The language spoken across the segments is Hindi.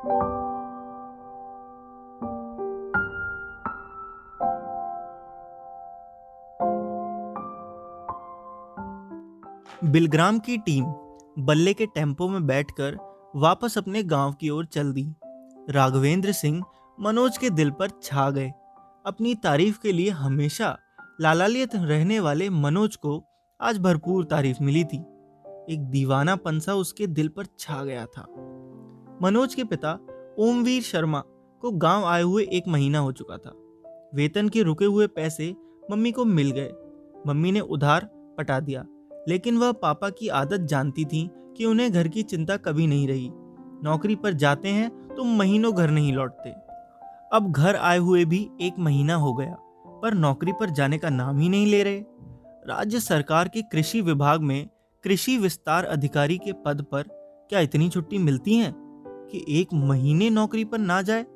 बिलग्राम की टीम बल्ले के टेंपो में बैठकर वापस अपने गाँव की ओर चल दी। राघवेंद्र सिंह मनोज के दिल पर छा गए। अपनी तारीफ़ के लिए हमेशा लालालियत रहने वाले मनोज को आज भरपूर तारीफ़ मिली थी। एक दीवाना पंसा उसके दिल पर छा गया था। मनोज के पिता ओमवीर शर्मा को गाँव आए हुए एक महीना हो चुका था। वेतन के रुके हुए पैसे मम्मी को मिल गए। मम्मी ने उधार पटा दिया, लेकिन वह पापा की आदत जानती थी कि उन्हें घर की चिंता कभी नहीं रही। नौकरी पर जाते हैं तो महीनों घर नहीं लौटते। अब घर आए हुए भी एक महीना हो गया, पर नौकरी पर जाने का नाम ही नहीं ले रहे। राज्य सरकार के कृषि विभाग में कृषि विस्तार अधिकारी के पद पर क्या इतनी छुट्टी मिलती है? कि एक महीने नौकरी पर ना जाए।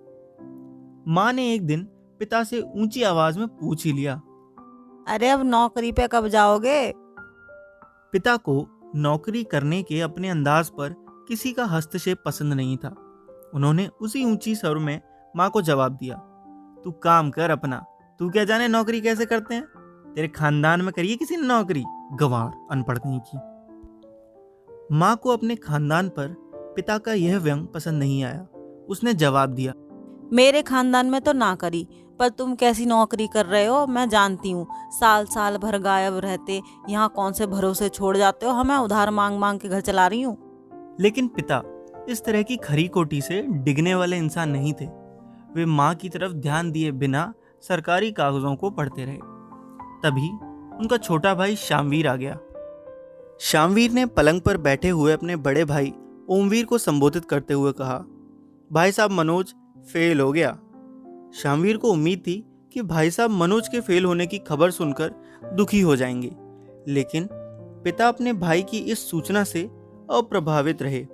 माँ ने एक दिन पिता से ऊँची आवाज़ में पूछ ही लिया। अरे अब नौकरी पे कब जाओगे? पिता को नौकरी करने के अपने अंदाज पर किसी का हस्तक्षेप पसंद नहीं था। उन्होंने उसी ऊँची स्वर में माँ को जवाब दिया तू काम कर अपना तू क्या जाने नौकरी कैसे करते हैं? तेरे खानदान में करिए किसी ने नौकरी। गवार अनपढ़ नहीं की। माँ को अपने खानदान पर पिता का यह व्यंग पसंद नहीं आया। उसने जवाब दिया मेरे खानदान में तो ना करी पर तुम कैसी नौकरी कर रहे हो मैं जानती हूँ। साल साल भर गायब रहते यहाँ कौन से भरोसे छोड़ जाते हो? हमें उधार मांग मांग के घर चला रही हूँ। लेकिन पिता इस तरह की खरी कोटी से डिगने वाले इंसान नहीं थे। वे माँ की तरफ़ ध्यान दिए बिना सरकारी कागजों को पढ़ते रहे। तभी उनका छोटा भाई शामवीर आ गया। शामवीर ने पलंग पर बैठे हुए अपने बड़े भाई ओमवीर को संबोधित करते हुए कहा, भाई साहब, मनोज फेल हो गया। श्यामवीर को उम्मीद थी कि भाई साहब मनोज के फेल होने की खबर सुनकर दुखी हो जाएँगे, लेकिन पिता अपने भाई की इस सूचना से अप्रभावित रहे।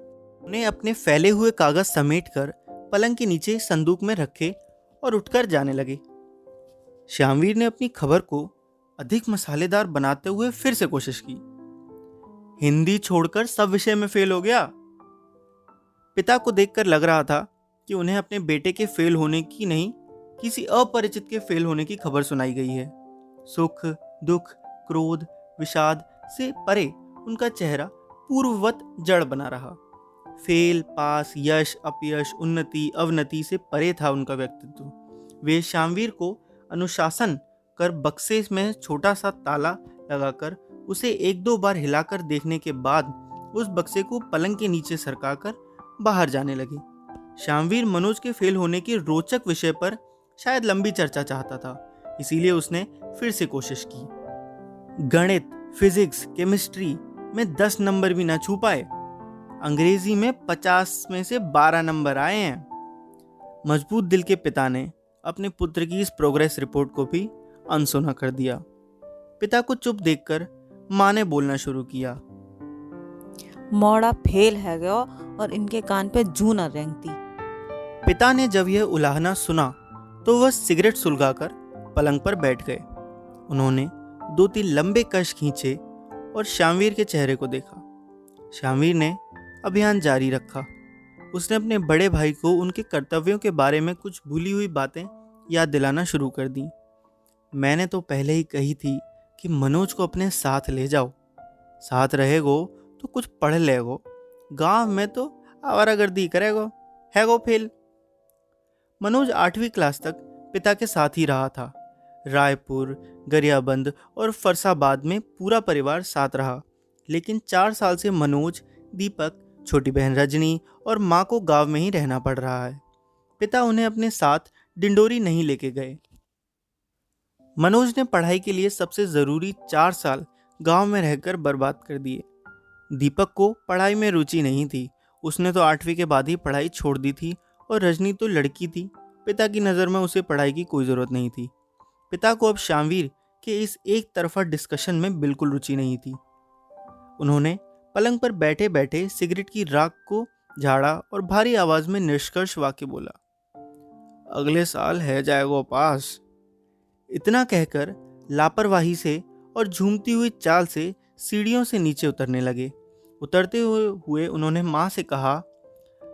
उन्हें अपने फैले हुए कागज़ समेट कर पलंग के नीचे संदूक में रखे और उठकर जाने लगे। श्यामवीर ने अपनी खबर को अधिक मसालेदार बनाते हुए फिर से कोशिश की। हिंदी छोड़कर सब विषय में फेल हो गया? पिता को देखकर लग रहा था कि उन्हें अपने बेटे के फेल होने की नहीं, किसी अपरिचित के फेल होने की खबर सुनाई गई है। सुख, दुख, क्रोध, विषाद से परे उनका चेहरा पूर्ववत जड़ बना रहा। फेल, पास, यश, अपयश, उन्नति, अवनति से परे था उनका व्यक्तित्व। वे शामवीर को अनुशासन कर बक्से में छोटा सा ताला लगाकर उसे एक दो बार हिलाकर देखने के बाद उस बक्से को पलंग के नीचे सरकाकर बाहर जाने लगे। शामवीर मनोज के फेल होने के रोचक विषय पर शायद लंबी चर्चा चाहता था, इसीलिए उसने फिर से कोशिश की। गणित, फिजिक्स, केमिस्ट्री में दस नंबर भी ना छू पाए। अंग्रेज़ी में पचास में से बारह नंबर आए हैं। मज़बूत दिल के पिता ने अपने पुत्र की इस प्रोग्रेस रिपोर्ट को भी अनसुना कर दिया। पिता को चुप देखकर माँ ने बोलना शुरू किया। मोड़ा फेल है गया और इनके कान पे जू न रेंगती। पिता ने जब यह उलाहना सुना तो वह सिगरेट सुलगाकर पलंग पर बैठ गए। उन्होंने दो तीन लंबे कश खींचे और शामवीर के चेहरे को देखा। शामवीर ने अभियान जारी रखा। उसने अपने बड़े भाई को उनके कर्तव्यों के बारे में कुछ भूली हुई बातें याद दिलाना शुरू कर दी। मैंने तो पहले ही कही थी कि मनोज को अपने साथ ले जाओ। साथ रहेगो तो कुछ पढ़ लेगो। गाँव में तो आवारागर्दी करेगो है गो फेल। मनोज आठवीं क्लास तक पिता के साथ ही रहा था। रायपुर, गरियाबंद और फरसाबाद में पूरा परिवार साथ रहा। लेकिन चार साल से मनोज, दीपक, छोटी बहन रजनी और माँ को गाँव में ही रहना पड़ रहा है। पिता उन्हें अपने साथ डिंडोरी नहीं लेके गए। मनोज ने पढ़ाई के लिए सबसे ज़रूरी चार साल गाँव में रहकर बर्बाद कर दिए। दीपक को पढ़ाई में रुचि नहीं थी। उसने तो आठवीं के बाद ही पढ़ाई छोड़ दी थी और रजनी तो लड़की थी। पिता की नज़र में उसे पढ़ाई की कोई ज़रूरत नहीं थी। पिता को अब शामवीर के इस एक तरफा डिस्कशन में बिल्कुल रुचि नहीं थी। उन्होंने पलंग पर बैठे बैठे सिगरेट की राख को झाड़ा और भारी आवाज़ में निष्कर्ष वाक्य बोला, अगले साल है जाएगा पास इतना कहकर लापरवाही से और झूमती हुई चाल से सीढ़ियों से नीचे उतरने लगे। उतरते हुए उन्होंने माँ से कहा,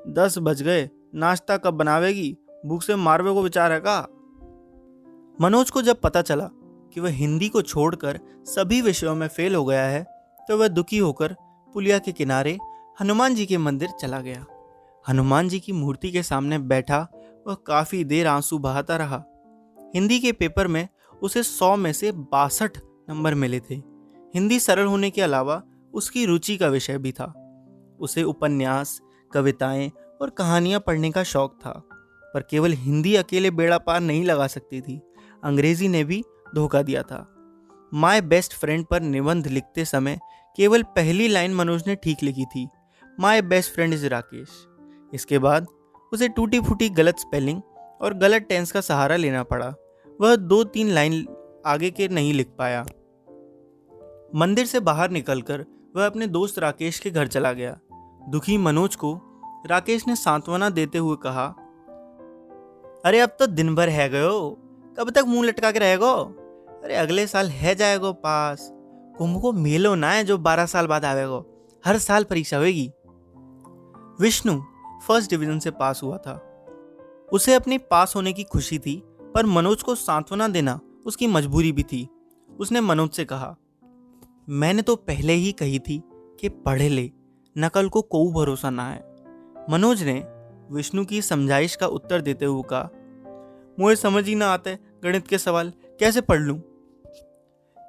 दस बज गए, नाश्ता कब बनावेगी? भूख से मारवे को विचार है का? मनोज को जब पता चला कि वह हिंदी को छोड़कर सभी विषयों में फेल हो गया है तो वह दुखी होकर पुलिया के किनारे हनुमान जी के मंदिर चला गया। हनुमान जी की मूर्ति के सामने बैठा, वह काफ़ी देर आँसू बहाता रहा। हिंदी के पेपर में उसे सौ में से बासठ नंबर मिले थे। हिंदी सरल होने के अलावा उसकी रुचि का विषय भी था। उसे उपन्यास, कविताएँ और कहानियाँ पढ़ने का शौक था, पर केवल हिंदी अकेले बेड़ा पार नहीं लगा सकती थी। अंग्रेज़ी ने भी धोखा दिया था। माय बेस्ट फ्रेंड पर निबंध लिखते समय केवल पहली लाइन मनोज ने ठीक लिखी थी। My best friend is Rakesh इसके बाद उसे टूटी फूटी गलत स्पेलिंग और गलत टेंस का सहारा लेना पड़ा। वह दो तीन लाइन आगे के नहीं लिख पाया। मंदिर से बाहर निकलकर वह अपने दोस्त राकेश के घर चला गया। दुखी मनोज को राकेश ने सांत्वना देते हुए कहा, अरे अब तो दिन भर है गयो, कब तक मुँह लटका के रहेगो? अरे अगले साल है जाएगो पास। कुंभ को मेलो ना है जो बारह साल बाद आवेगो, हर साल परीक्षा होगी विष्णु फ़र्स्ट डिवीज़न से पास हुआ था। उसे अपने पास होने की खुशी थी, पर मनोज को सांत्वना देना उसकी मजबूरी भी थी। उसने मनोज से कहा मैंने तो पहले ही कही थी कि पढ़े ले, नकल को कोई भरोसा ना है मनोज ने विष्णु की समझाइश का उत्तर देते हुए कहा, मुझे समझ ही ना आते गणित के सवाल, कैसे पढ़ लूँ?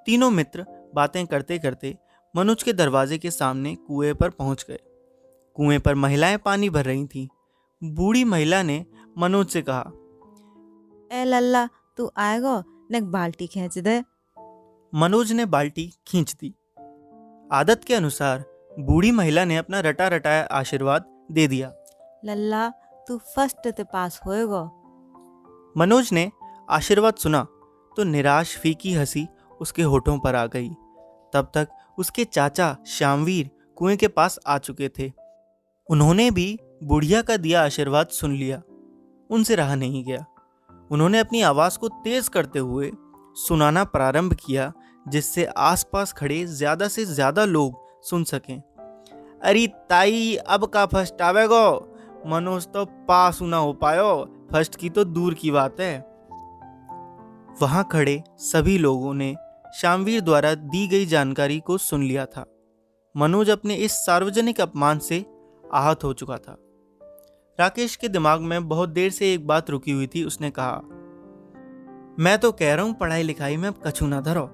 तीनों मित्र बातें करते करते मनोज के दरवाजे के सामने कुएँ पर पहुँच गए। कुएँ पर महिलाएँ पानी भर रही थीं। बूढ़ी महिला ने मनोज से कहा, ए लल्ला, तू आएगा ने बाल्टी खींच दे। मनोज ने बाल्टी खींच दी। आदत के अनुसार बूढ़ी महिला ने अपना रटा रटाया आशीर्वाद दे दिया। लल्ला तू फ़र्स्ट ते पास होएगो। मनोज ने आशीर्वाद सुना तो निराश फीकी हँसी उसके होठों पर आ गई। तब तक उसके चाचा श्यामवीर कुएँ के पास आ चुके थे। उन्होंने भी बुढ़िया का दिया आशीर्वाद सुन लिया। उनसे रहा नहीं गया। उन्होंने अपनी आवाज़ को तेज करते हुए सुनाना प्रारंभ किया जिससे आसपास खड़े ज़्यादा से ज़्यादा लोग सुन सकें। अरे ताई, अब का फ़र्स्ट आवेगो। मनोज तो पास ना हो पायो। फ़र्स्ट की तो दूर की बात है। वहाँ खड़े सभी लोगों ने शामवीर द्वारा दी गई जानकारी को सुन लिया था। मनोज अपने इस सार्वजनिक अपमान से आहत हो चुका था। राकेश के दिमाग में बहुत देर से एक बात रुकी हुई थी। उसने कहा, मैं तो कह रहा हूँ पढ़ाई लिखाई में अब कछू ना धरो।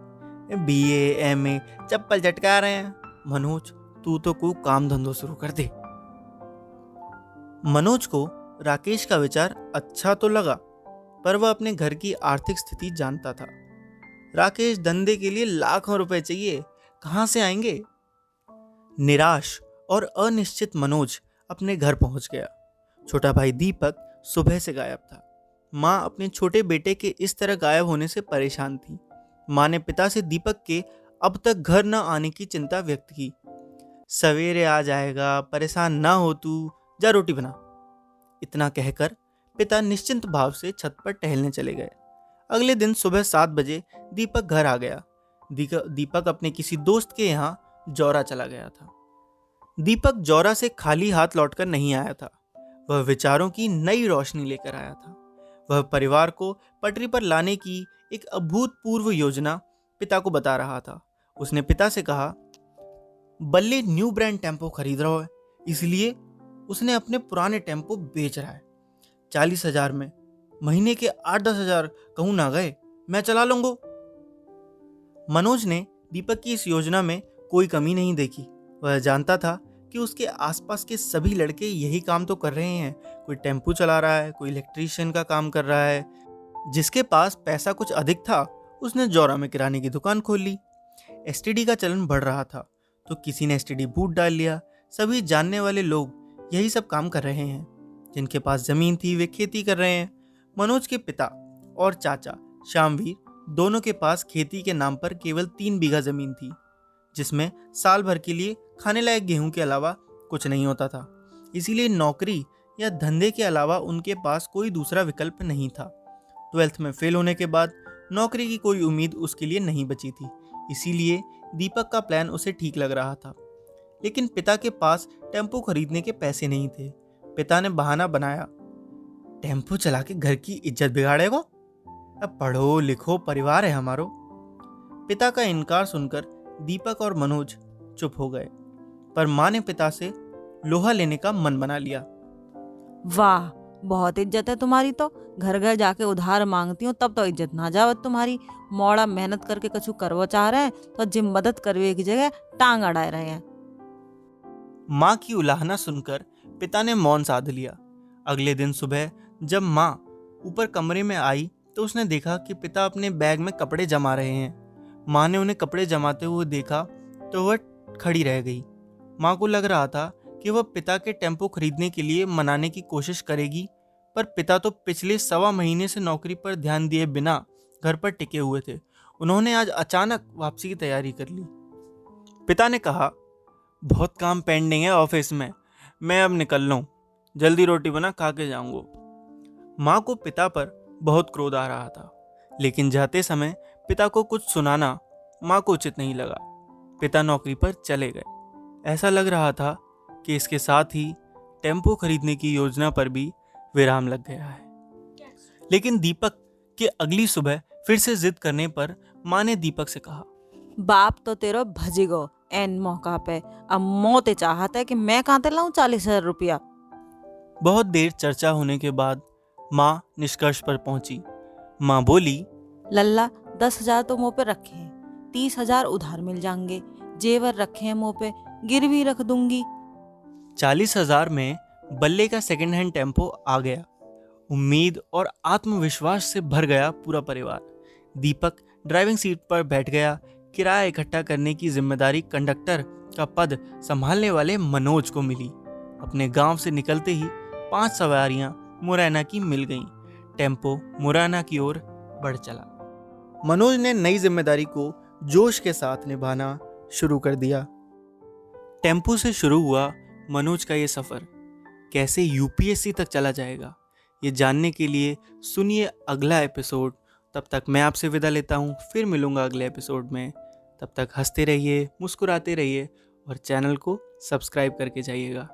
बी एम ए चप्पल झटका रहे हैं। मनोज, तू तो कोई काम धंधो शुरू कर दे। मनोज को राकेश का विचार अच्छा तो लगा, पर वह अपने घर की आर्थिक स्थिति जानता था। राकेश धंधे के लिए लाखों रुपए चाहिए, कहाँ से आएँगे? निराश और अनिश्चित मनोज अपने घर पहुँच गया। छोटा भाई दीपक सुबह से गायब था। माँ अपने छोटे बेटे के इस तरह गायब होने से परेशान थी। माँ ने पिता से दीपक के अब तक घर न आने की चिंता व्यक्त की। सवेरे आ जाएगा, परेशान ना हो तू, जा रोटी बना। इतना कहकर पिता निश्चिंत भाव से छत पर टहलने चले गए। अगले दिन सुबह सात बजे दीपक घर आ गया। दीपक अपने किसी दोस्त के यहाँ जौरा चला गया था। दीपक जौरा से खाली हाथ लौटकर नहीं आया था। वह विचारों की नई रोशनी लेकर आया था। वह परिवार को पटरी पर लाने की एक अभूतपूर्व योजना पिता को बता रहा था। उसने पिता से कहा, बल्ले न्यू ब्रांड टेंपो खरीद रहा है, इसलिए उसने अपने पुराने टेंपो बेच रहा है। चालीस हज़ार में, महीने के आठ दस हज़ार, कहूँ ना गए, मैं चला लूँगा। मनोज ने दीपक की इस योजना में कोई कमी नहीं देखी। वह जानता था कि उसके आसपास के सभी लड़के यही काम तो कर रहे हैं। कोई टेंपू चला रहा है, कोई इलेक्ट्रीशियन का काम कर रहा है जिसके पास पैसा कुछ अधिक था, उसने जौरा में किराने की दुकान खोल ली। STD का चलन बढ़ रहा था तो किसी ने STD बूट डाल लिया। सभी जानने वाले लोग यही सब काम कर रहे हैं। जिनके पास ज़मीन थी, वे खेती कर रहे हैं। मनोज के पिता और चाचा श्यामवीर दोनों के पास खेती के नाम पर केवल तीन बीघा ज़मीन थी, जिसमें साल भर के लिए खाने लायक गेहूँ के अलावा कुछ नहीं होता था। इसीलिए नौकरी या धंधे के अलावा उनके पास कोई दूसरा विकल्प नहीं था। ट्वेल्थ में फेल होने के बाद नौकरी की कोई उम्मीद उसके लिए नहीं बची थी। इसीलिए दीपक का प्लान उसे ठीक लग रहा था। लेकिन पिता के पास टेंपो खरीदने के पैसे नहीं थे। पिता ने बहाना बनाया। टेंपो चला के घर की इज़्ज़त बिगाड़ेगा? अब पढ़ो लिखो, परिवार है हमारो। पिता का इनकार सुनकर दीपक और मनोज चुप हो गए। पर माँ ने पिता से लोहा लेने का मन बना लिया। वाह बहुत इज़्ज़त है तुम्हारी तो। घर घर जाके उधार मांगती हूँ, तब तो इज़्ज़त ना जावत तुम्हारी। मोड़ा मेहनत करके कछु करवा चाह रहे हैं तो जिम मदद करवे की जगह टांग अड़ाए रहे हैं। माँ की उलाहना सुनकर पिता ने मौन साध लिया। अगले दिन सुबह जब माँ ऊपर कमरे में आई तो उसने देखा कि पिता अपने बैग में कपड़े जमा रहे हैं। माँ ने उन्हें कपड़े जमाते हुए देखा तो वह खड़ी रह गई। माँ को लग रहा था कि वह पिता के टेंपो खरीदने के लिए मनाने की कोशिश करेगी, पर पिता तो पिछले सवा महीने से नौकरी पर ध्यान दिए बिना घर पर टिके हुए थे। उन्होंने आज अचानक वापसी की तैयारी कर ली। पिता ने कहा, बहुत काम पेंडिंग है ऑफ़िस में, मैं अब निकल लूँ। जल्दी रोटी बना, खा के जाऊँगा। माँ को पिता पर बहुत क्रोध आ रहा था, लेकिन जाते समय पिता को कुछ सुनाना माँ को उचित नहीं लगा। पिता नौकरी पर चले गए। ऐसा लग रहा था कि इसके साथ ही टेंपो खरीदने की योजना पर भी विराम लग गया है। लेकिन दीपक के अगली सुबह फिर से जिद करने पर माँ ने दीपक से कहा बाप तो तेरो भजिगो एन मौका पे। अब मौते चाहता है कि मैं कहाँ लाऊं चालीस हज़ार रुपया। बहुत देर चर्चा होने के बाद माँ निष्कर्ष पर पहुँची। माँ बोली लल्ला दस हज़ार तो मुँह पे रखे हैं तीस हज़ार उधार मिल जाएँगे जेवर रखे हैं मुँह पे गिरवी रख दूँगी। चालीस हज़ार में बल्ले का सेकेंड हैंड टेंपो आ गया। उम्मीद और आत्मविश्वास से भर गया पूरा परिवार। दीपक ड्राइविंग सीट पर बैठ गया। किराया इकट्ठा करने की ज़िम्मेदारी कंडक्टर का पद संभालने वाले मनोज को मिली। अपने गाँव से निकलते ही पाँच सवारियाँ मुरैना की मिल गईं। टेंपो मुरैना की ओर बढ़ चला। मनोज ने नई ज़िम्मेदारी को जोश के साथ निभाना शुरू कर दिया। टेंपो से शुरू हुआ मनोज का ये सफ़र कैसे यूपीएससी तक चला जाएगा, ये जानने के लिए सुनिए अगला एपिसोड। तब तक मैं आपसे विदा लेता हूँ, फिर मिलूँगा अगले एपिसोड में। तब तक हँसते रहिए, मुस्कुराते रहिए और चैनल को सब्सक्राइब करके जाइएगा।